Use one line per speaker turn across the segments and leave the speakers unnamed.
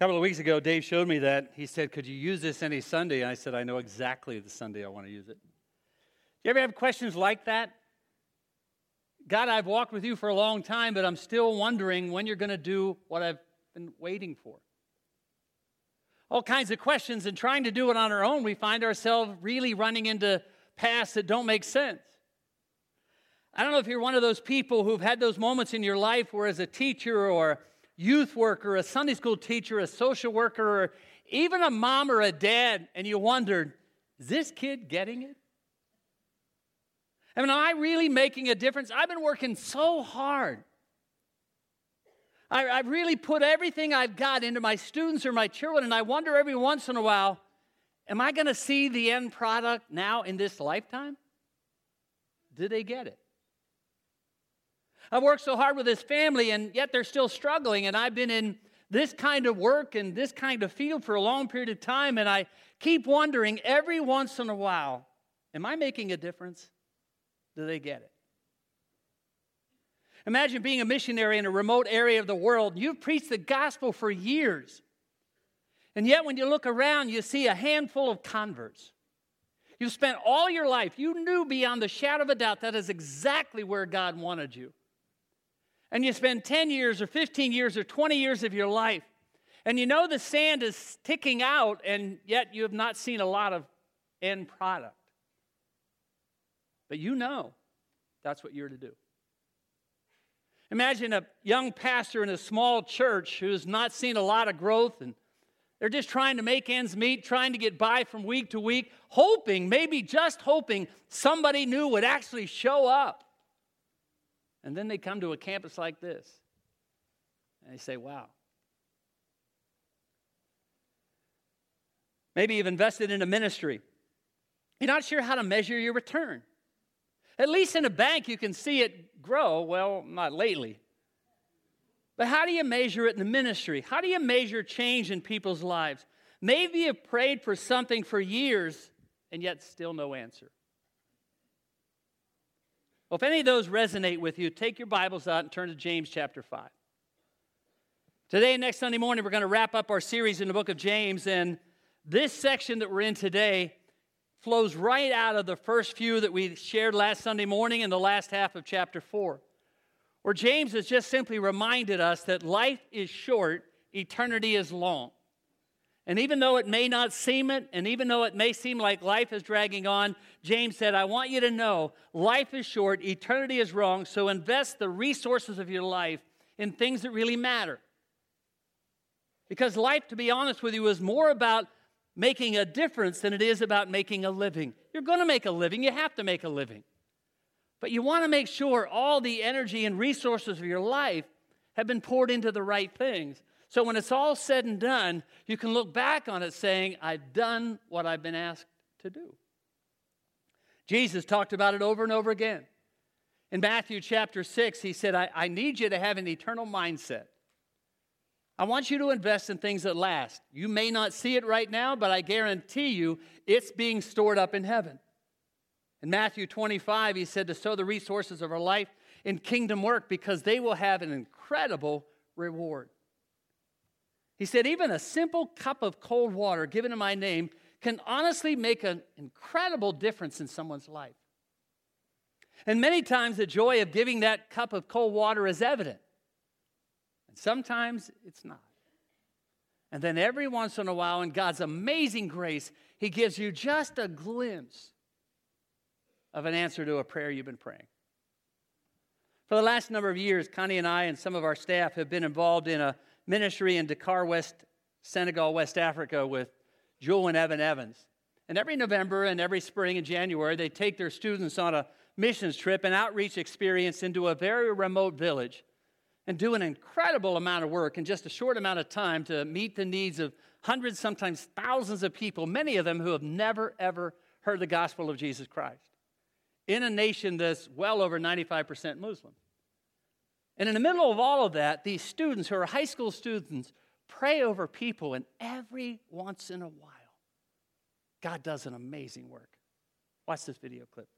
couple of weeks ago, Dave showed me that. He said, Could you use this any Sunday? And I said, I know exactly the Sunday I want to use it. Do you ever have questions like that? God, I've walked with you for a long time, but I'm still wondering when you're going to do what I've been waiting for. All kinds of questions, and trying to do it on our own, we find ourselves really running into paths that don't make sense. I don't know if you're one of those people who've had those moments in your life where, as a teacher or youth worker, a Sunday school teacher, a social worker, or even a mom or a dad, and you wondered, is this kid getting it? I mean, am I really making a difference? I've been working so hard. I, have really put everything I've got into my students or my children, and I wonder every once in a while, am I going to see the end product now in this lifetime? Did they get it? I've worked so hard with this family, and yet they're still struggling. And I've been in this kind of work and this kind of field for a long period of time, and I keep wondering every once in a while, am I making a difference? Do they get it? Imagine being a missionary in a remote area of the world. You've preached the gospel for years. And yet, when you look around, you see a handful of converts. You've spent all your life, you knew beyond the shadow of a doubt that is exactly where God wanted you and you spend 10 years or 15 years or 20 years of your life, and you know the sand is ticking out, and yet you have not seen a lot of end product. But you know that's what you're to do. Imagine a young pastor in a small church who's not seen a lot of growth and they're just trying to make ends meet, trying to get by from week to week, hoping, maybe just hoping, somebody new would actually show up. And then they come to a campus like this and they say, wow. Maybe you've invested in a ministry. You're not sure how to measure your return. At least in a bank, you can see it grow. Well, not lately. But how do you measure it in the ministry? How do you measure change in people's lives? Maybe you've prayed for something for years and yet still no answer. Well, if any of those resonate with you, take your Bibles out and turn to James chapter 5. Today and next Sunday morning, we're going to wrap up our series in the book of James, and this section that we're in today flows right out of the first few that we shared last Sunday morning in the last half of chapter 4, where James has just simply reminded us that life is short, eternity is long. And even though it may not seem it, and even though it may seem like life is dragging on, James said, I want you to know life is short, eternity is wrong, so invest the resources of your life in things that really matter. Because life, to be honest with you, is more about making a difference than it is about making a living. You're going to make a living, you have to make a living. But you want to make sure all the energy and resources of your life have been poured into the right things. So when it's all said and done, you can look back on it saying, I've done what I've been asked to do. Jesus talked about it over and over again. In Matthew chapter 6, he said, I, I need you to have an eternal mindset. I want you to invest in things that last. You may not see it right now, but I guarantee you it's being stored up in heaven. In Matthew 25, he said to sow the resources of our life in kingdom work because they will have an incredible reward. He said, even a simple cup of cold water given in my name can honestly make an incredible difference in someone's life. And many times the joy of giving that cup of cold water is evident. And sometimes it's not. And then every once in a while, in God's amazing grace, He gives you just a glimpse of an answer to a prayer you've been praying. For the last number of years, Connie and I and some of our staff have been involved in a ministry in Dakar, West Senegal, West Africa with Jewel and Evan Evans. And every November and every spring and January, they take their students on a missions trip and outreach experience into a very remote village and do an incredible amount of work in just a short amount of time to meet the needs of hundreds, sometimes thousands of people, many of them who have never, ever heard the gospel of Jesus Christ in a nation that's well over 95% Muslim. And in the middle of all of that, these students who are high school students pray over people, and every once in a while, God does an amazing work. Watch this video clip.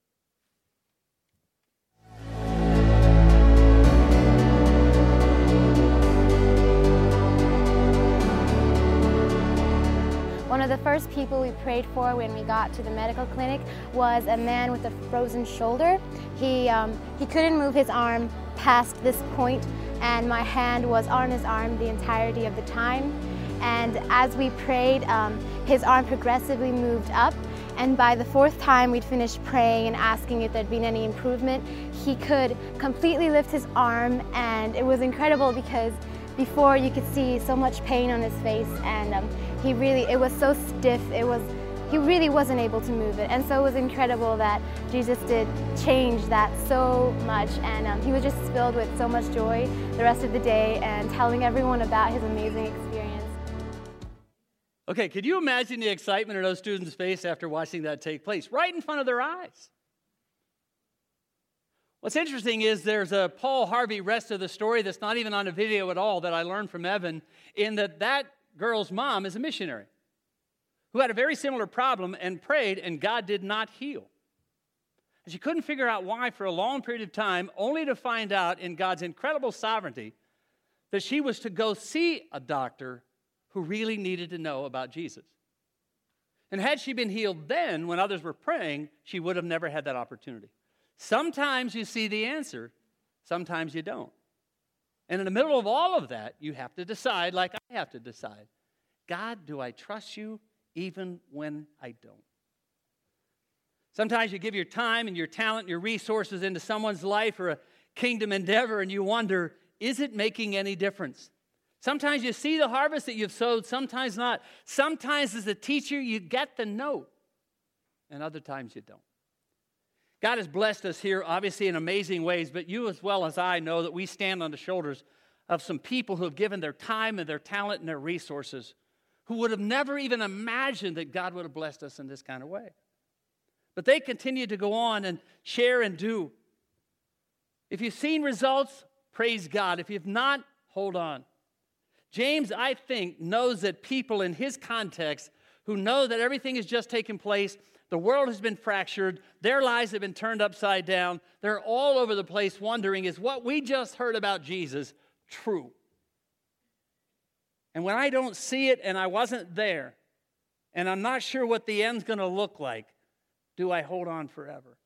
One of the first people we prayed for when we got to the medical clinic was a man with a frozen shoulder. He, um, he couldn't move his arm past this point, and my hand was on his arm the entirety of the time. And as we prayed, um, his arm progressively moved up. And by the fourth time we'd finished praying and asking if there'd been any improvement, he could completely lift his arm. And it was incredible because before you could see so much pain on his face and um, he really, it was so stiff, it was, he really wasn't able to move it. And so it was incredible that Jesus did change that so much and um, he was just filled with so much joy the rest of the day and telling everyone about his amazing experience.
Okay, could you imagine the excitement in those students' face after watching that take place right in front of their eyes? What's interesting is there's a Paul Harvey rest of the story that's not even on a video at all that I learned from Evan, in that that girl's mom is a missionary who had a very similar problem and prayed, and God did not heal. And she couldn't figure out why for a long period of time, only to find out in God's incredible sovereignty that she was to go see a doctor who really needed to know about Jesus. And had she been healed then, when others were praying, she would have never had that opportunity. Sometimes you see the answer, sometimes you don't. And in the middle of all of that, you have to decide, like I have to decide God, do I trust you even when I don't? Sometimes you give your time and your talent and your resources into someone's life or a kingdom endeavor and you wonder, is it making any difference? Sometimes you see the harvest that you've sowed, sometimes not. Sometimes, as a teacher, you get the note, and other times you don't. God has blessed us here, obviously, in amazing ways, but you as well as I know that we stand on the shoulders of some people who have given their time and their talent and their resources who would have never even imagined that God would have blessed us in this kind of way. But they continue to go on and share and do. If you've seen results, praise God. If you've not, hold on. James, I think, knows that people in his context who know that everything has just taken place the world has been fractured. Their lives have been turned upside down. They're all over the place wondering is what we just heard about Jesus true? And when I don't see it and I wasn't there, and I'm not sure what the end's going to look like, do I hold on forever?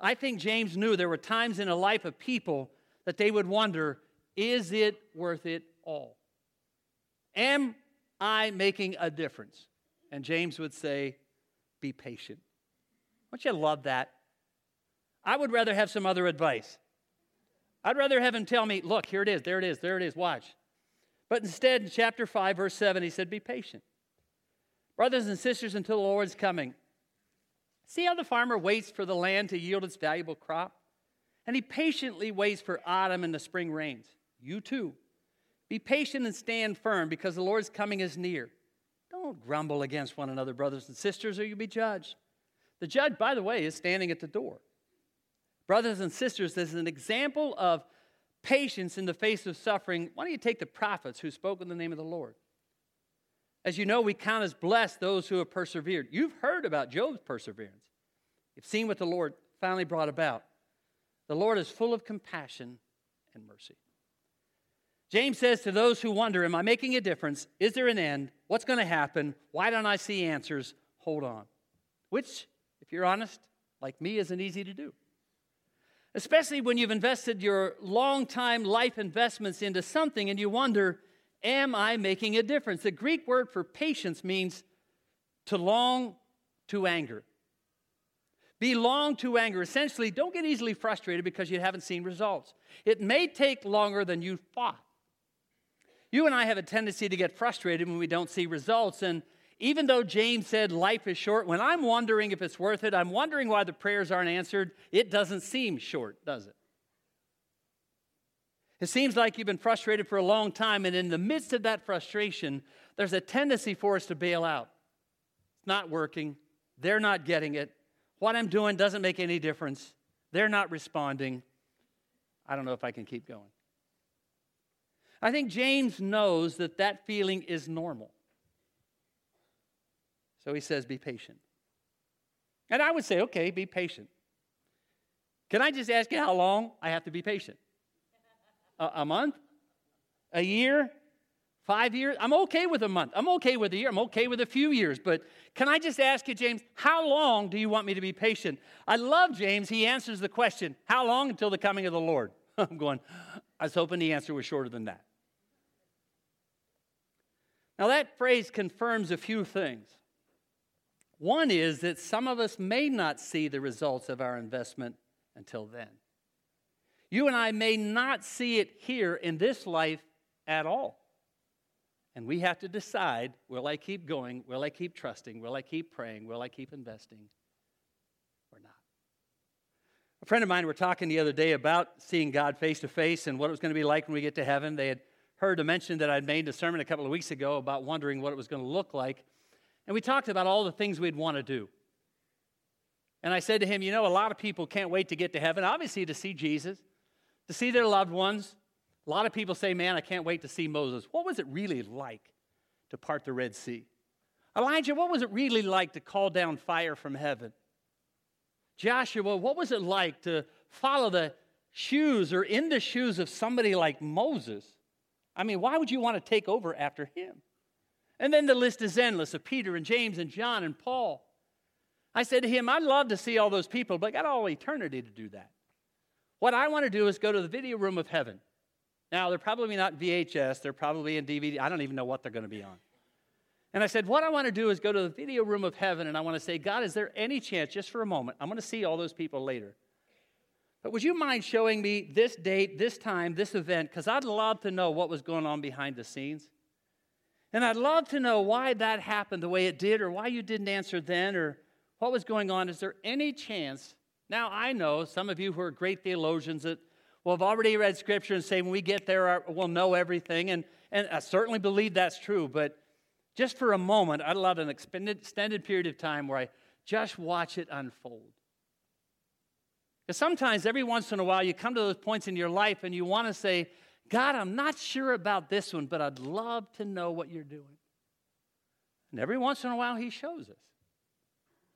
I think James knew there were times in the life of people that they would wonder is it worth it all? Am I making a difference? And James would say, be patient. Don't you love that? I would rather have some other advice. I'd rather have him tell me, look, here it is, there it is, there it is, watch. But instead, in chapter 5, verse 7, he said, Be patient. Brothers and sisters, until the Lord's coming. See how the farmer waits for the land to yield its valuable crop? And he patiently waits for autumn and the spring rains. You too. Be patient and stand firm because the Lord's coming is near. Don't grumble against one another, brothers and sisters, or you'll be judged. The judge, by the way, is standing at the door. Brothers and sisters, this is an example of patience in the face of suffering. Why don't you take the prophets who spoke in the name of the Lord? As you know, we count as blessed those who have persevered. You've heard about Job's perseverance, you've seen what the Lord finally brought about. The Lord is full of compassion and mercy. James says to those who wonder, Am I making a difference? Is there an end? What's going to happen? Why don't I see answers? Hold on. Which, if you're honest, like me, isn't easy to do. Especially when you've invested your long time life investments into something and you wonder, Am I making a difference? The Greek word for patience means to long to anger. Be long to anger. Essentially, don't get easily frustrated because you haven't seen results. It may take longer than you thought. You and I have a tendency to get frustrated when we don't see results. And even though James said life is short, when I'm wondering if it's worth it, I'm wondering why the prayers aren't answered, it doesn't seem short, does it? It seems like you've been frustrated for a long time, and in the midst of that frustration, there's a tendency for us to bail out. It's not working. They're not getting it. What I'm doing doesn't make any difference. They're not responding. I don't know if I can keep going. I think James knows that that feeling is normal. So he says, be patient. And I would say, okay, be patient. Can I just ask you how long I have to be patient? A, a month? A year? Five years? I'm okay with a month. I'm okay with a year. I'm okay with a few years. But can I just ask you, James, how long do you want me to be patient? I love James. He answers the question, How long until the coming of the Lord? I'm going, I was hoping the answer was shorter than that. Now, that phrase confirms a few things. One is that some of us may not see the results of our investment until then. You and I may not see it here in this life at all. And we have to decide will I keep going? Will I keep trusting? Will I keep praying? Will I keep investing? Or not? A friend of mine were talking the other day about seeing God face to face and what it was going to be like when we get to heaven. They had heard a mention that I'd made a sermon a couple of weeks ago about wondering what it was going to look like. And we talked about all the things we'd want to do. And I said to him, You know, a lot of people can't wait to get to heaven, obviously, to see Jesus, to see their loved ones. A lot of people say, Man, I can't wait to see Moses. What was it really like to part the Red Sea? Elijah, what was it really like to call down fire from heaven? Joshua, what was it like to follow the shoes or in the shoes of somebody like Moses? I mean, why would you want to take over after him? And then the list is endless of Peter and James and John and Paul. I said to him, I'd love to see all those people, but I got all eternity to do that. What I want to do is go to the video room of heaven. Now, they're probably not VHS, they're probably in DVD. I don't even know what they're going to be on. And I said, What I want to do is go to the video room of heaven and I want to say, God, is there any chance, just for a moment, I'm going to see all those people later. But would you mind showing me this date, this time, this event? Because I'd love to know what was going on behind the scenes. And I'd love to know why that happened the way it did, or why you didn't answer then, or what was going on. Is there any chance? Now, I know some of you who are great theologians that will have already read scripture and say, when we get there, we'll know everything. And, and I certainly believe that's true. But just for a moment, I'd love an extended period of time where I just watch it unfold. Because sometimes, every once in a while, you come to those points in your life and you want to say, God, I'm not sure about this one, but I'd love to know what you're doing. And every once in a while, He shows us.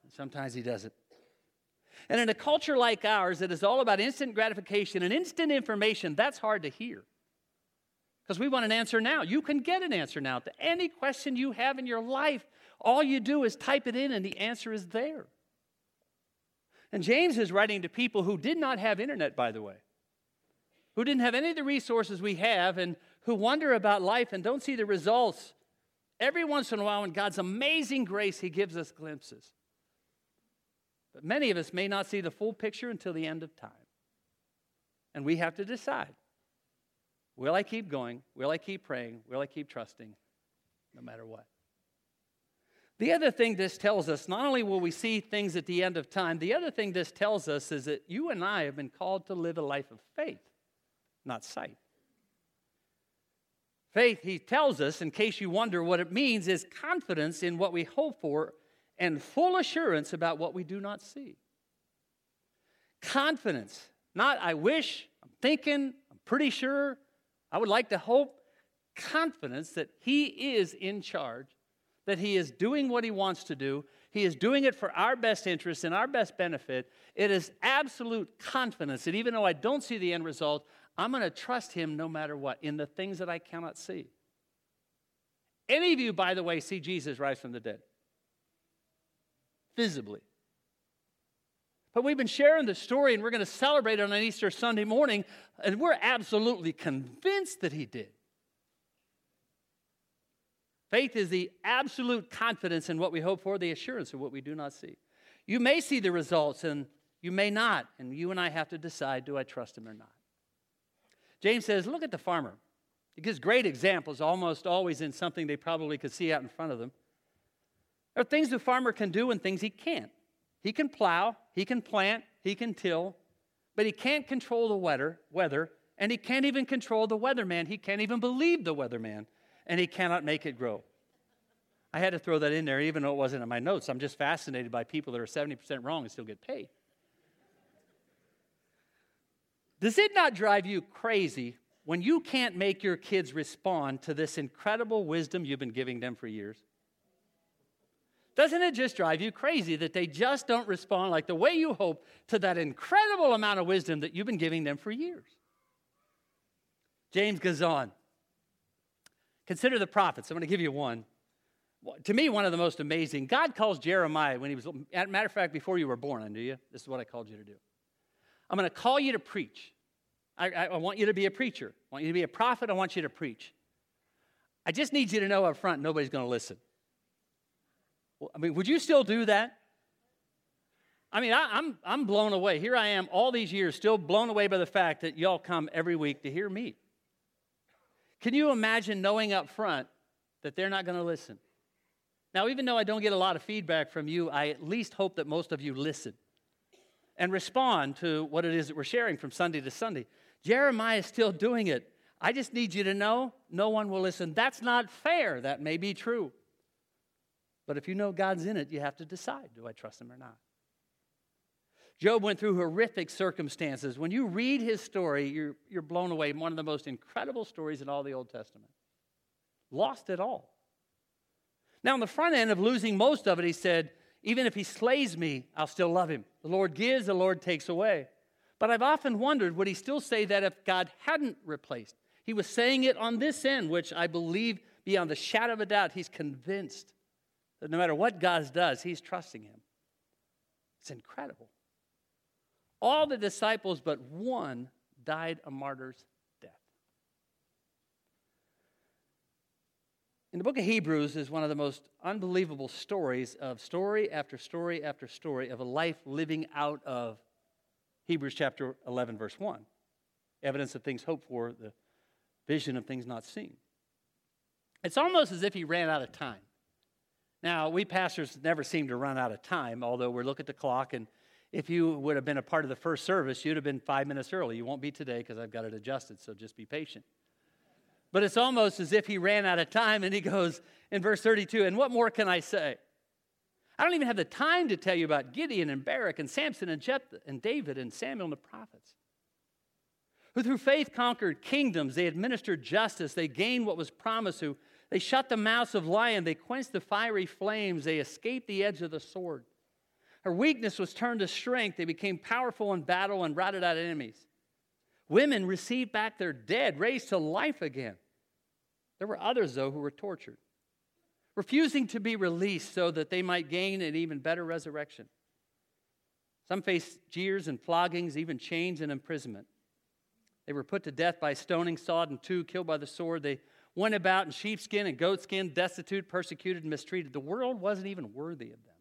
And sometimes He doesn't. And in a culture like ours that is all about instant gratification and instant information, that's hard to hear. Because we want an answer now. You can get an answer now to any question you have in your life. All you do is type it in, and the answer is there. And James is writing to people who did not have internet, by the way, who didn't have any of the resources we have, and who wonder about life and don't see the results. Every once in a while, in God's amazing grace, He gives us glimpses. But many of us may not see the full picture until the end of time. And we have to decide will I keep going? Will I keep praying? Will I keep trusting? No matter what. The other thing this tells us, not only will we see things at the end of time, the other thing this tells us is that you and I have been called to live a life of faith, not sight. Faith, he tells us, in case you wonder what it means, is confidence in what we hope for and full assurance about what we do not see. Confidence, not I wish, I'm thinking, I'm pretty sure, I would like to hope. Confidence that he is in charge that He is doing what He wants to do. He is doing it for our best interest and our best benefit. It is absolute confidence that even though I don't see the end result, I'm going to trust Him no matter what in the things that I cannot see. Any of you, by the way, see Jesus rise from the dead? Visibly. But we've been sharing the story and we're going to celebrate it on an Easter Sunday morning, and we're absolutely convinced that He did. Faith is the absolute confidence in what we hope for, the assurance of what we do not see. You may see the results and you may not, and you and I have to decide do I trust him or not? James says, Look at the farmer. He gives great examples, almost always in something they probably could see out in front of them. There are things the farmer can do and things he can't. He can plow, he can plant, he can till, but he can't control the weather, weather and he can't even control the weatherman. He can't even believe the weatherman and he cannot make it grow. I had to throw that in there, even though it wasn't in my notes. I'm just fascinated by people that are 70% wrong and still get paid. Does it not drive you crazy when you can't make your kids respond to this incredible wisdom you've been giving them for years? Doesn't it just drive you crazy that they just don't respond like the way you hope to that incredible amount of wisdom that you've been giving them for years? James goes on. Consider the prophets. I'm going to give you one. To me, one of the most amazing. God calls Jeremiah when he was, matter of fact, before you were born, I knew you. This is what I called you to do. I'm going to call you to preach. I, I, I want you to be a preacher. I want you to be a prophet. I want you to preach. I just need you to know up front nobody's going to listen. Well, I mean, would you still do that? I mean, I, I'm, I'm blown away. Here I am, all these years, still blown away by the fact that y'all come every week to hear me. Can you imagine knowing up front that they're not going to listen? Now, even though I don't get a lot of feedback from you, I at least hope that most of you listen and respond to what it is that we're sharing from Sunday to Sunday. Jeremiah is still doing it. I just need you to know no one will listen. That's not fair. That may be true. But if you know God's in it, you have to decide do I trust him or not? Job went through horrific circumstances. When you read his story, you're, you're blown away. One of the most incredible stories in all the Old Testament. Lost it all. Now, on the front end of losing most of it, he said, Even if he slays me, I'll still love him. The Lord gives, the Lord takes away. But I've often wondered would he still say that if God hadn't replaced? He was saying it on this end, which I believe beyond the shadow of a doubt, he's convinced that no matter what God does, he's trusting him. It's incredible. All the disciples but one died a martyr's In the book of Hebrews is one of the most unbelievable stories of story after story after story of a life living out of Hebrews chapter 11, verse 1. Evidence of things hoped for, the vision of things not seen. It's almost as if he ran out of time. Now, we pastors never seem to run out of time, although we look at the clock and if you would have been a part of the first service, you'd have been five minutes early. You won't be today because I've got it adjusted, so just be patient. But it's almost as if he ran out of time and he goes in verse 32, and what more can I say? I don't even have the time to tell you about Gideon and Barak and Samson and Jephthah and David and Samuel and the prophets, who through faith conquered kingdoms. They administered justice. They gained what was promised. Who they shut the mouths of lions. They quenched the fiery flames. They escaped the edge of the sword. Her weakness was turned to strength. They became powerful in battle and routed out enemies. Women received back their dead, raised to life again. There were others, though, who were tortured, refusing to be released so that they might gain an even better resurrection. Some faced jeers and floggings, even chains and imprisonment. They were put to death by stoning, sawed in two, killed by the sword. They went about in sheepskin and goatskin, destitute, persecuted, and mistreated. The world wasn't even worthy of them.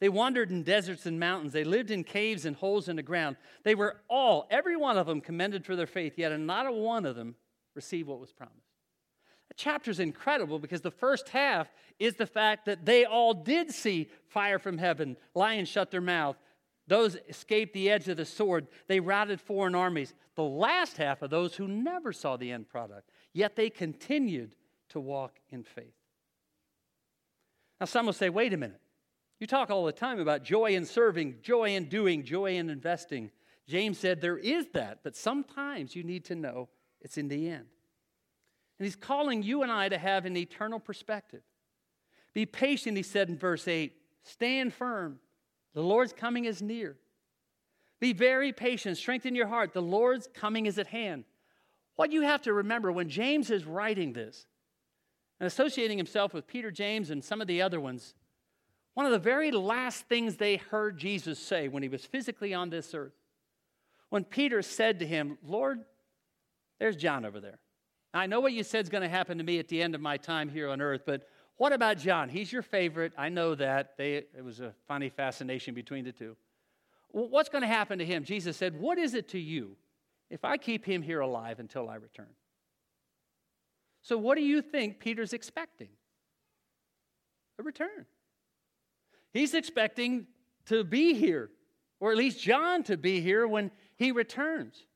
They wandered in deserts and mountains. They lived in caves and holes in the ground. They were all, every one of them, commended for their faith, yet not a one of them received what was promised. The chapter is incredible because the first half is the fact that they all did see fire from heaven, lions shut their mouth, those escaped the edge of the sword, they routed foreign armies. The last half of those who never saw the end product, yet they continued to walk in faith. Now, some will say, wait a minute. You talk all the time about joy in serving, joy in doing, joy in investing. James said there is that, but sometimes you need to know it's in the end. And he's calling you and I to have an eternal perspective. Be patient, he said in verse 8. Stand firm. The Lord's coming is near. Be very patient. Strengthen your heart. The Lord's coming is at hand. What you have to remember when James is writing this and associating himself with Peter, James, and some of the other ones, one of the very last things they heard Jesus say when he was physically on this earth, when Peter said to him, Lord, there's John over there. I know what you said is going to happen to me at the end of my time here on earth, but what about John? He's your favorite. I know that. They, it was a funny fascination between the two. What's going to happen to him? Jesus said, What is it to you if I keep him here alive until I return? So, what do you think Peter's expecting? A return. He's expecting to be here, or at least John to be here when he returns.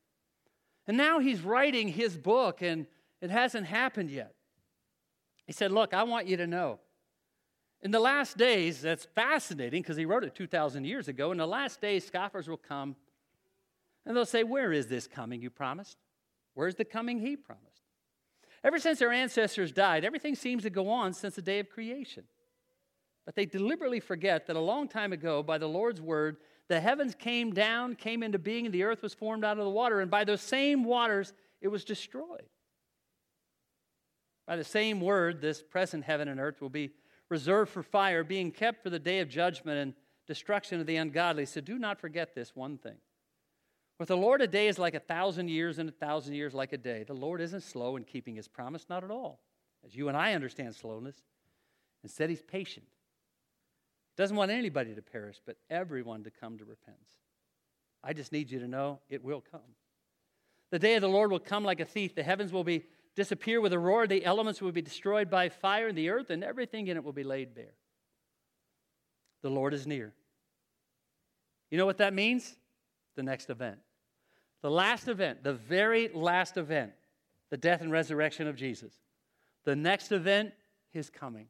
And now he's writing his book, and it hasn't happened yet. He said, Look, I want you to know. In the last days, that's fascinating because he wrote it 2,000 years ago. In the last days, scoffers will come and they'll say, Where is this coming you promised? Where's the coming he promised? Ever since our ancestors died, everything seems to go on since the day of creation. But they deliberately forget that a long time ago, by the Lord's word, the heavens came down, came into being, and the earth was formed out of the water. And by those same waters, it was destroyed. By the same word, this present heaven and earth will be reserved for fire, being kept for the day of judgment and destruction of the ungodly. So do not forget this one thing. With the Lord, a day is like a thousand years, and a thousand years like a day. The Lord isn't slow in keeping his promise, not at all, as you and I understand slowness. Instead, he's patient. Doesn't want anybody to perish, but everyone to come to repentance. I just need you to know it will come. The day of the Lord will come like a thief. The heavens will be disappear with a roar, the elements will be destroyed by fire, and the earth and everything in it will be laid bare. The Lord is near. You know what that means? The next event. The last event, the very last event, the death and resurrection of Jesus. The next event, his coming.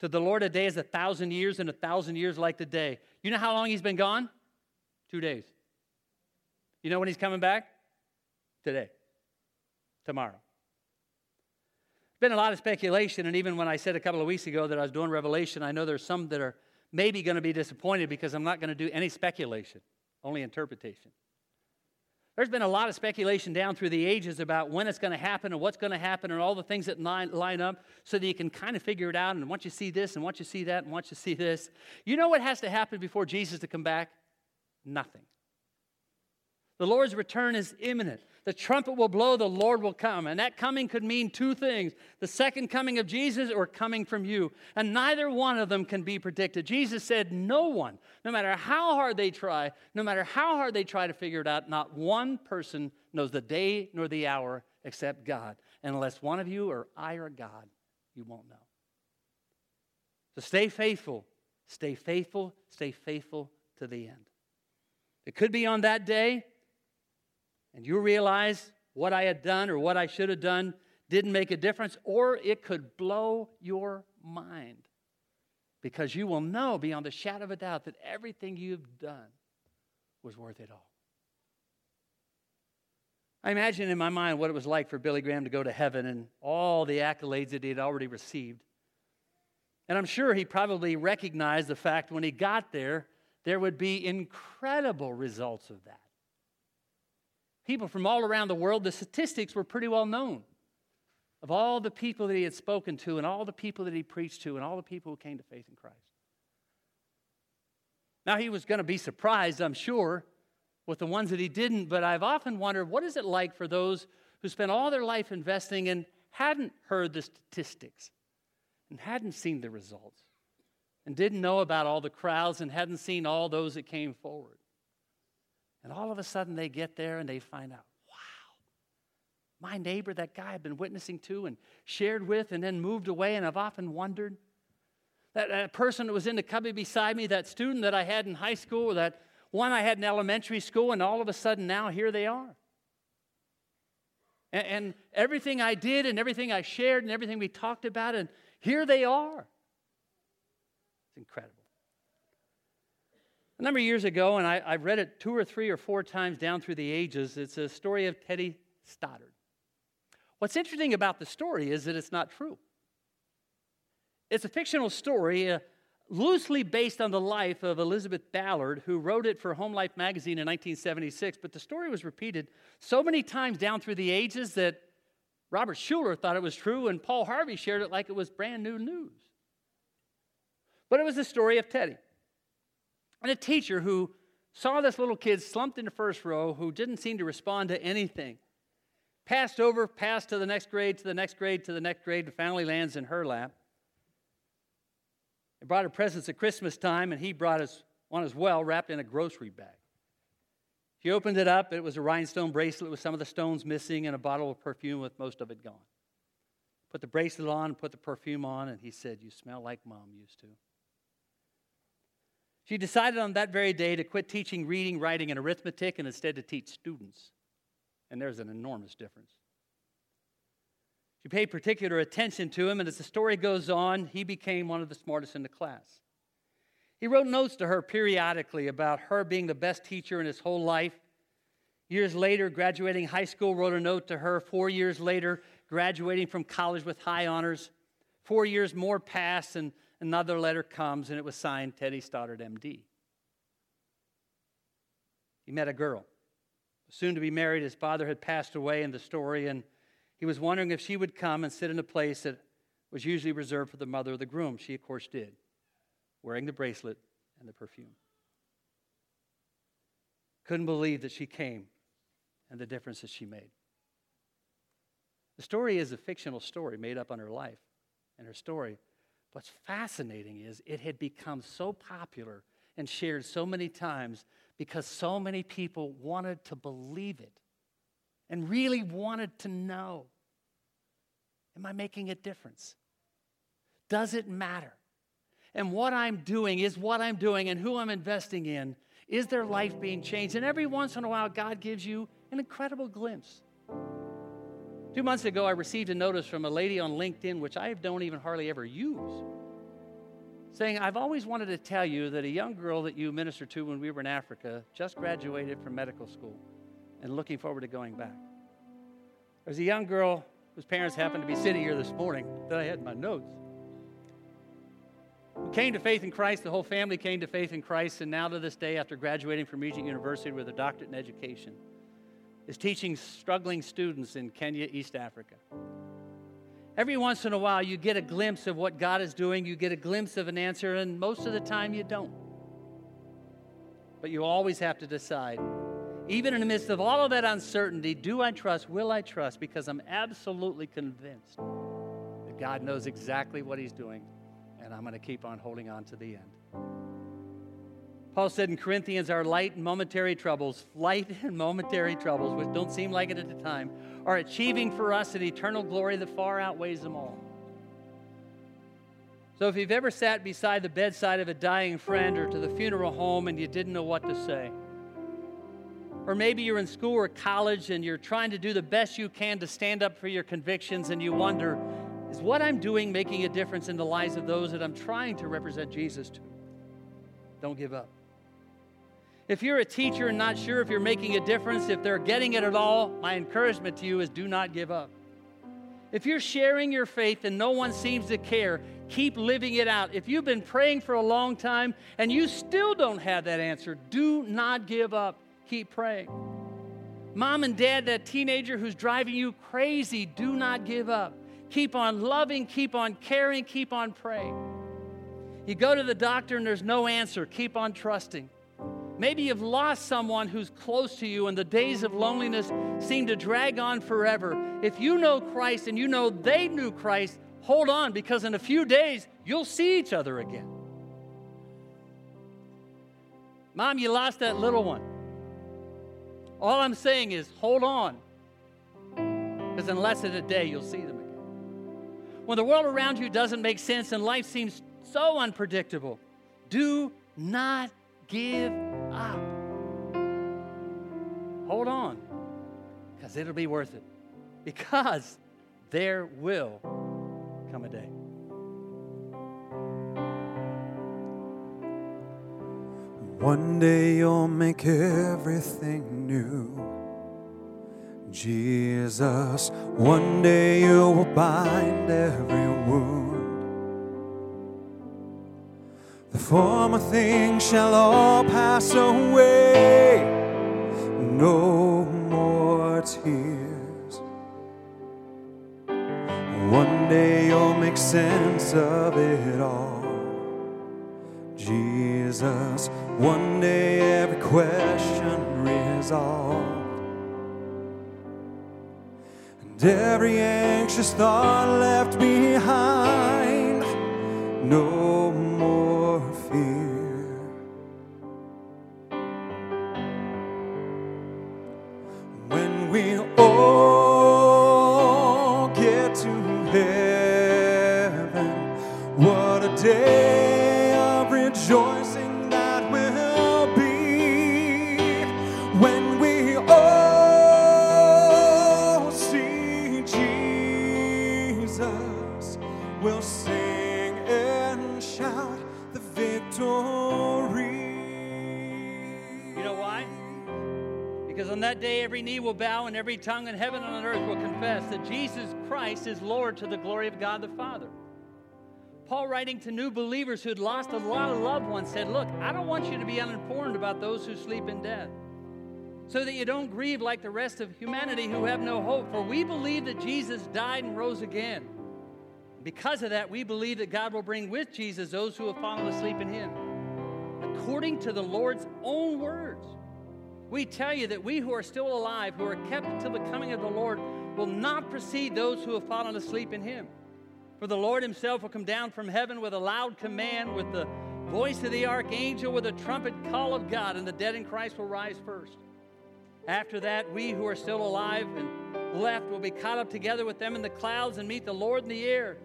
To the Lord, a day is a thousand years, and a thousand years like the day. You know how long he's been gone? Two days. You know when he's coming back? Today tomorrow. There's been a lot of speculation, and even when I said a couple of weeks ago that I was doing Revelation, I know there's some that are maybe going to be disappointed because I'm not going to do any speculation, only interpretation. There's been a lot of speculation down through the ages about when it's going to happen and what's going to happen and all the things that line, line up so that you can kind of figure it out. And once you see this and once you see that and once you see this, you know what has to happen before Jesus to come back? Nothing. The Lord's return is imminent. The trumpet will blow, the Lord will come. And that coming could mean two things the second coming of Jesus or coming from you. And neither one of them can be predicted. Jesus said, No one, no matter how hard they try, no matter how hard they try to figure it out, not one person knows the day nor the hour except God. And unless one of you or I or God, you won't know. So stay faithful, stay faithful, stay faithful to the end. It could be on that day and you realize what I had done or what I should have done didn't make a difference, or it could blow your mind because you will know beyond the shadow of a doubt that everything you've done was worth it all. I imagine in my mind what it was like for Billy Graham to go to heaven and all the accolades that he had already received. And I'm sure he probably recognized the fact when he got there, there would be incredible results of that people from all around the world. The statistics were pretty well known of all the people that he had spoken to, and all the people that he preached to, and all the people who came to faith in Christ. Now, he was going to be surprised, I'm sure, with the ones that he didn't, but I've often wondered what is it like for those who spent all their life investing and hadn't heard the statistics and hadn't seen the results and didn't know about all the crowds and hadn't seen all those that came forward. And all of a sudden they get there and they find out, wow, my neighbor, that guy I've been witnessing to and shared with and then moved away, and I've often wondered. That, that person that was in the cubby beside me, that student that I had in high school, that one I had in elementary school, and all of a sudden now here they are. And, and everything I did and everything I shared and everything we talked about, and here they are. It's incredible. A number of years ago, and I, have read it two or three or four times down through the ages, it's a story of Teddy Stoddard. What's interesting about the story is that it's not true. It's a fictional story uh, loosely based on the life of Elizabeth Ballard, who wrote it for Home Life magazine in 1976, but the story was repeated so many times down through the ages that Robert Schuller thought it was true, and Paul Harvey shared it like it was brand new news. But it was the story of Teddy. And a teacher who saw this little kid slumped in the first row who didn't seem to respond to anything. Passed over, passed to the next grade, to the next grade, to the next grade, and finally lands in her lap. They brought her presents at Christmas time, and he brought us one as well, wrapped in a grocery bag. She opened it up. It was a rhinestone bracelet with some of the stones missing and a bottle of perfume with most of it gone. Put the bracelet on, put the perfume on, and he said, You smell like mom used to. She decided on that very day to quit teaching reading, writing, and arithmetic and instead to teach students. And there's an enormous difference. She paid particular attention to him, and as the story goes on, he became one of the smartest in the class. He wrote notes to her periodically about her being the best teacher in his whole life. Years later, graduating high school, wrote a note to her. Four years later, graduating from college with high honors. Four years more passed, and another letter comes and it was signed Teddy Stoddard, MD. He met a girl. Soon to be married, his father had passed away in the story, and He was wondering if she would come and sit in a place that was usually reserved for the mother of the groom. She, of course, did, wearing the bracelet and the perfume. Couldn't believe that she came and the difference that she made. The story is a fictional story made up on her life and her story. What's fascinating is it had become so popular and shared so many times because so many people wanted to believe it and really wanted to know Am I making a difference? Does it matter? And what I'm doing is what I'm doing and who I'm investing in. Is their life being changed? And every once in a while, God gives you an incredible glimpse. Two months ago, I received a notice from a lady on LinkedIn, which I don't even hardly ever use, saying, I've always wanted to tell you that a young girl that you ministered to when we were in Africa just graduated from medical school and looking forward to going back. There's a young girl whose parents happened to be sitting here this morning that I had in my notes. Who came to faith in Christ, the whole family came to faith in Christ, and now to this day, after graduating from Regent University with a doctorate in education, is teaching struggling students in Kenya, East Africa. Every once in a while, you get a glimpse of what God is doing, you get a glimpse of an answer, and most of the time, you don't. But you always have to decide, even in the midst of all of that uncertainty, do I trust? Will I trust? Because I'm absolutely convinced that God knows exactly what He's doing, and I'm going to keep on holding on to the end. Paul said in Corinthians, our light and momentary troubles, light and momentary troubles, which don't seem like it at the time, are achieving for us an eternal glory that far outweighs them all. So if you've ever sat beside the bedside of a dying friend or to the funeral home and you didn't know what to say, or maybe you're in school or college and you're trying to do the best you can to stand up for your convictions and you wonder, is what I'm doing making a difference in the lives of those that I'm trying to represent Jesus to? Don't give up. If you're a teacher and not sure if you're making a difference, if they're getting it at all, my encouragement to you is do not give up. If you're sharing your faith and no one seems to care, keep living it out. If you've been praying for a long time and you still don't have that answer, do not give up. Keep praying. Mom and dad, that teenager who's driving you crazy, do not give up. Keep on loving, keep on caring, keep on praying. You go to the doctor and there's no answer, keep on trusting. Maybe you've lost someone who's close to you and the days of loneliness seem to drag on forever. If you know Christ and you know they knew Christ, hold on because in a few days you'll see each other again. Mom, you lost that little one. All I'm saying is hold on because in less than a day you'll see them again. When the world around you doesn't make sense and life seems so unpredictable, do not give up. Hold on, because it'll be worth it. Because there will come a day.
One day you'll make everything new. Jesus, one day you will bind every wound. The former things shall all pass away. No more tears. One day you'll make sense of it all. Jesus, one day every question resolved. And every anxious thought left behind. No fear.
Every knee will bow and every tongue in heaven and on earth will confess that Jesus Christ is Lord to the glory of God the Father. Paul, writing to new believers who had lost a lot of loved ones, said, Look, I don't want you to be uninformed about those who sleep in death. so that you don't grieve like the rest of humanity who have no hope. For we believe that Jesus died and rose again. Because of that, we believe that God will bring with Jesus those who have fallen asleep in him. According to the Lord's own words, we tell you that we who are still alive, who are kept until the coming of the Lord, will not precede those who have fallen asleep in him. For the Lord himself will come down from heaven with a loud command, with the voice of the archangel, with a trumpet call of God, and the dead in Christ will rise first. After that, we who are still alive and left will be caught up together with them in the clouds and meet the Lord in the air.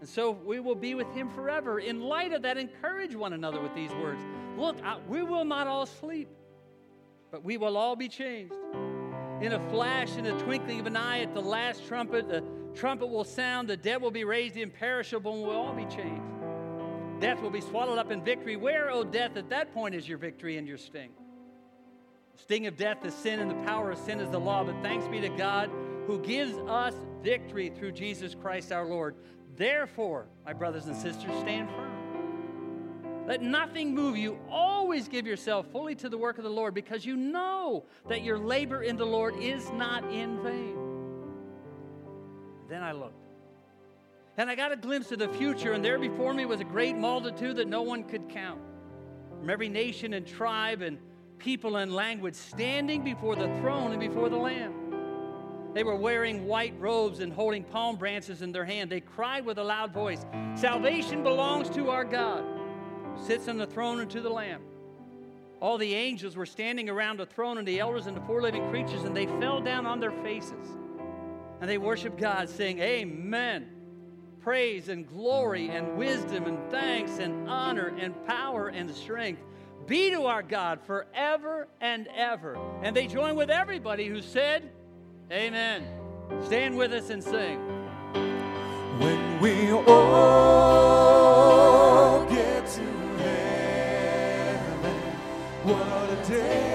And so we will be with him forever. In light of that, encourage one another with these words. Look, we will not all sleep, but we will all be changed. In a flash, in a twinkling of an eye, at the last trumpet, the trumpet will sound, the dead will be raised imperishable, and we'll all be changed. Death will be swallowed up in victory. Where, O oh, death, at that point is your victory and your sting? The sting of death is sin, and the power of sin is the law. But thanks be to God who gives us victory through Jesus Christ our Lord. Therefore, my brothers and sisters, stand firm. Let nothing move you. Always give yourself fully to the work of the Lord because you know that your labor in the Lord is not in vain. Then I looked. And I got a glimpse of the future, and there before me was a great multitude that no one could count. From every nation and tribe and people and language standing before the throne and before the Lamb. They were wearing white robes and holding palm branches in their hand. They cried with a loud voice Salvation belongs to our God, sits on the throne and to the Lamb. All the angels were standing around the throne and the elders and the four living creatures, and they fell down on their faces. And they worshiped God, saying, Amen. Praise and glory and wisdom and thanks and honor and power and strength be to our God forever and ever. And they join with everybody who said, Amen. Stand with us and sing.
When we all day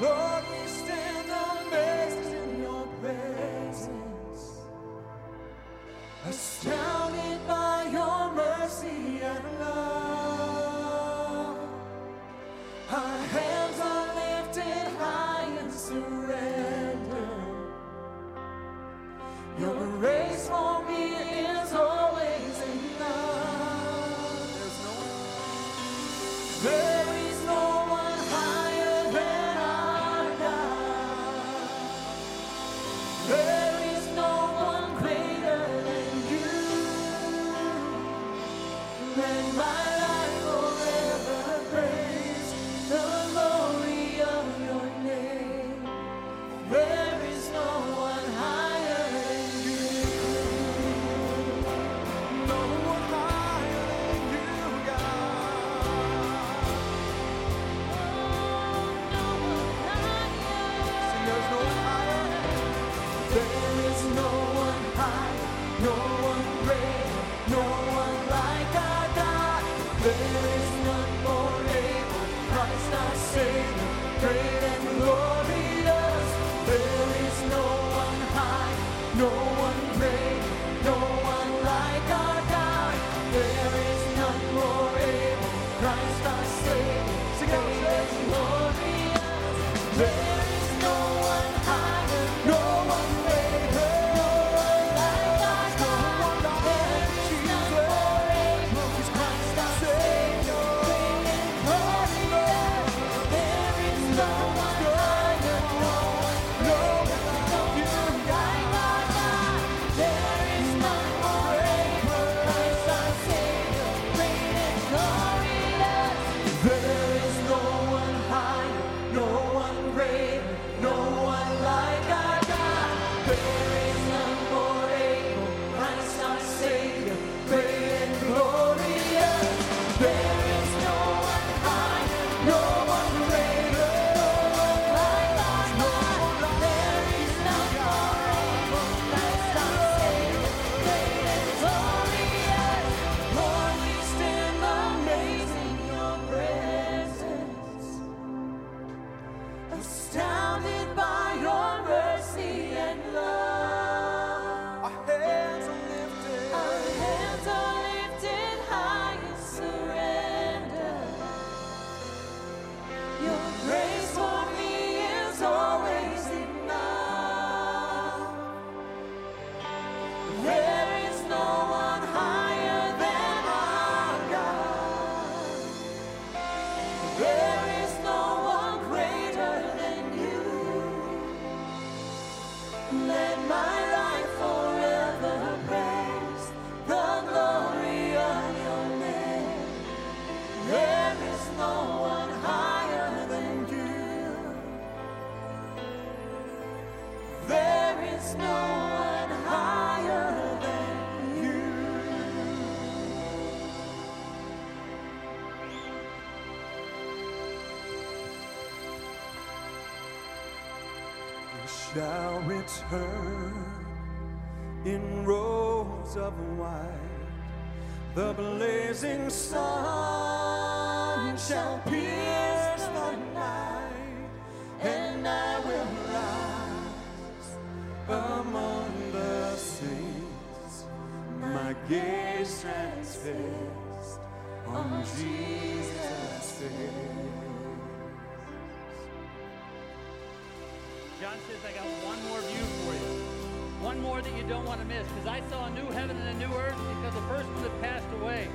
Lord, we stand amazed in your presence, No. Shall return in robes of white. The blazing sun shall pierce the night, and I will rise among the saints. My gaze transfixed on Jesus'
John says, I got one more view for you. One more that you don't want to miss. Because I saw a new heaven and a new earth because the first one had passed away.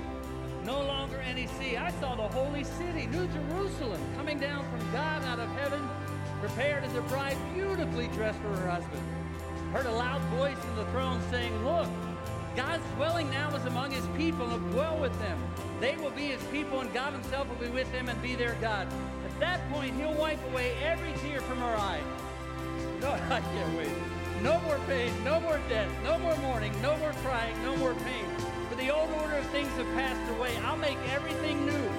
No longer any sea. I saw the holy city, New Jerusalem, coming down from God out of heaven, prepared as a bride beautifully dressed for her husband. Heard a loud voice from the throne saying, Look, God's dwelling now is among his people and will dwell with them. They will be his people, and God himself will be with them and be their God. At that point, he'll wipe away every tear from our eye. No, I can't wait. No more pain, no more death, no more mourning, no more crying, no more pain. For the old order of things have passed away. I'll make everything new.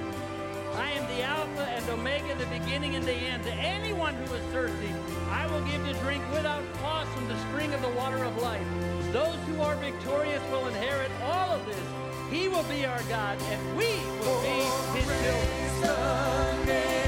I am the Alpha and Omega, the beginning and the end. To anyone who is thirsty, I will give to drink without cost from the spring of the water of life. Those who are victorious will inherit all of this. He will be our God, and we will be his children.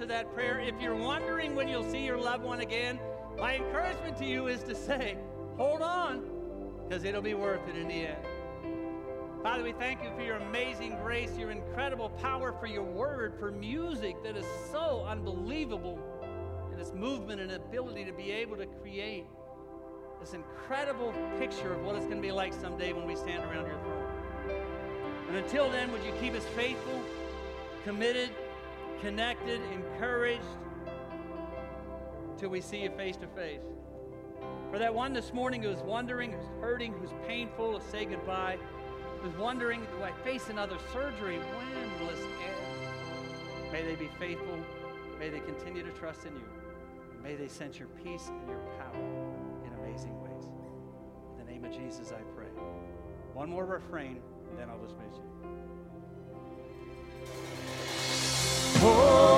Answer that prayer, if you're wondering when you'll see your loved one again, my encouragement to you is to say, hold on, because it'll be worth it in the end. Father, we thank you for your amazing grace, your incredible power, for your word, for music that is so unbelievable in its movement and ability to be able to create this incredible picture of what it's going to be like someday when we stand around your throne. And until then, would you keep us faithful, committed, connected, encouraged till we see you face to face? For that one this morning who's wondering, who's hurting, who's painful to say goodbye, who's wondering, do I face another surgery? When will this end? May they be faithful. May they continue to trust in you. May they sense your peace and your power in amazing ways. In the name of Jesus, I pray. One more refrain, and then I'll dismiss you.
Oh,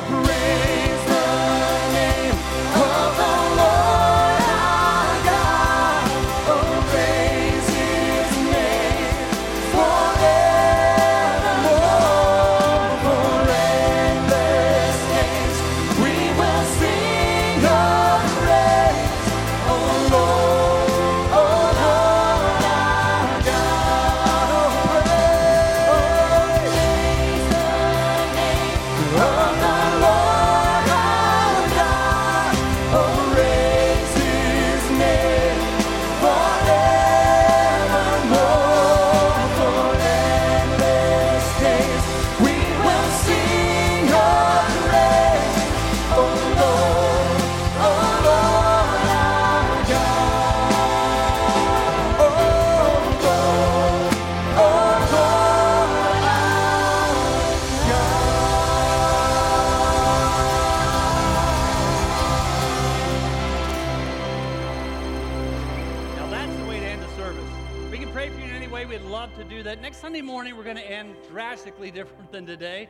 Sunday morning, we're going to end drastically different than today.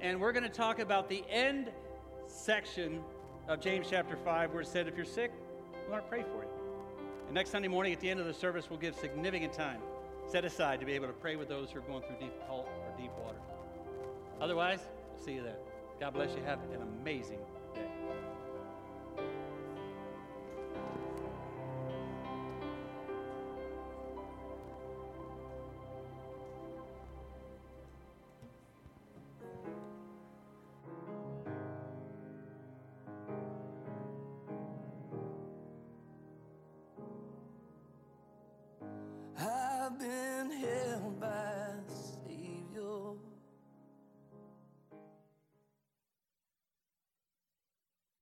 And we're going to talk about the end section of James chapter 5, where it said, if you're sick, we want to pray for you. And next Sunday morning, at the end of the service, we'll give significant time set aside to be able to pray with those who are going through deep difficult or deep water. Otherwise, we'll see you then. God bless you. Have an amazing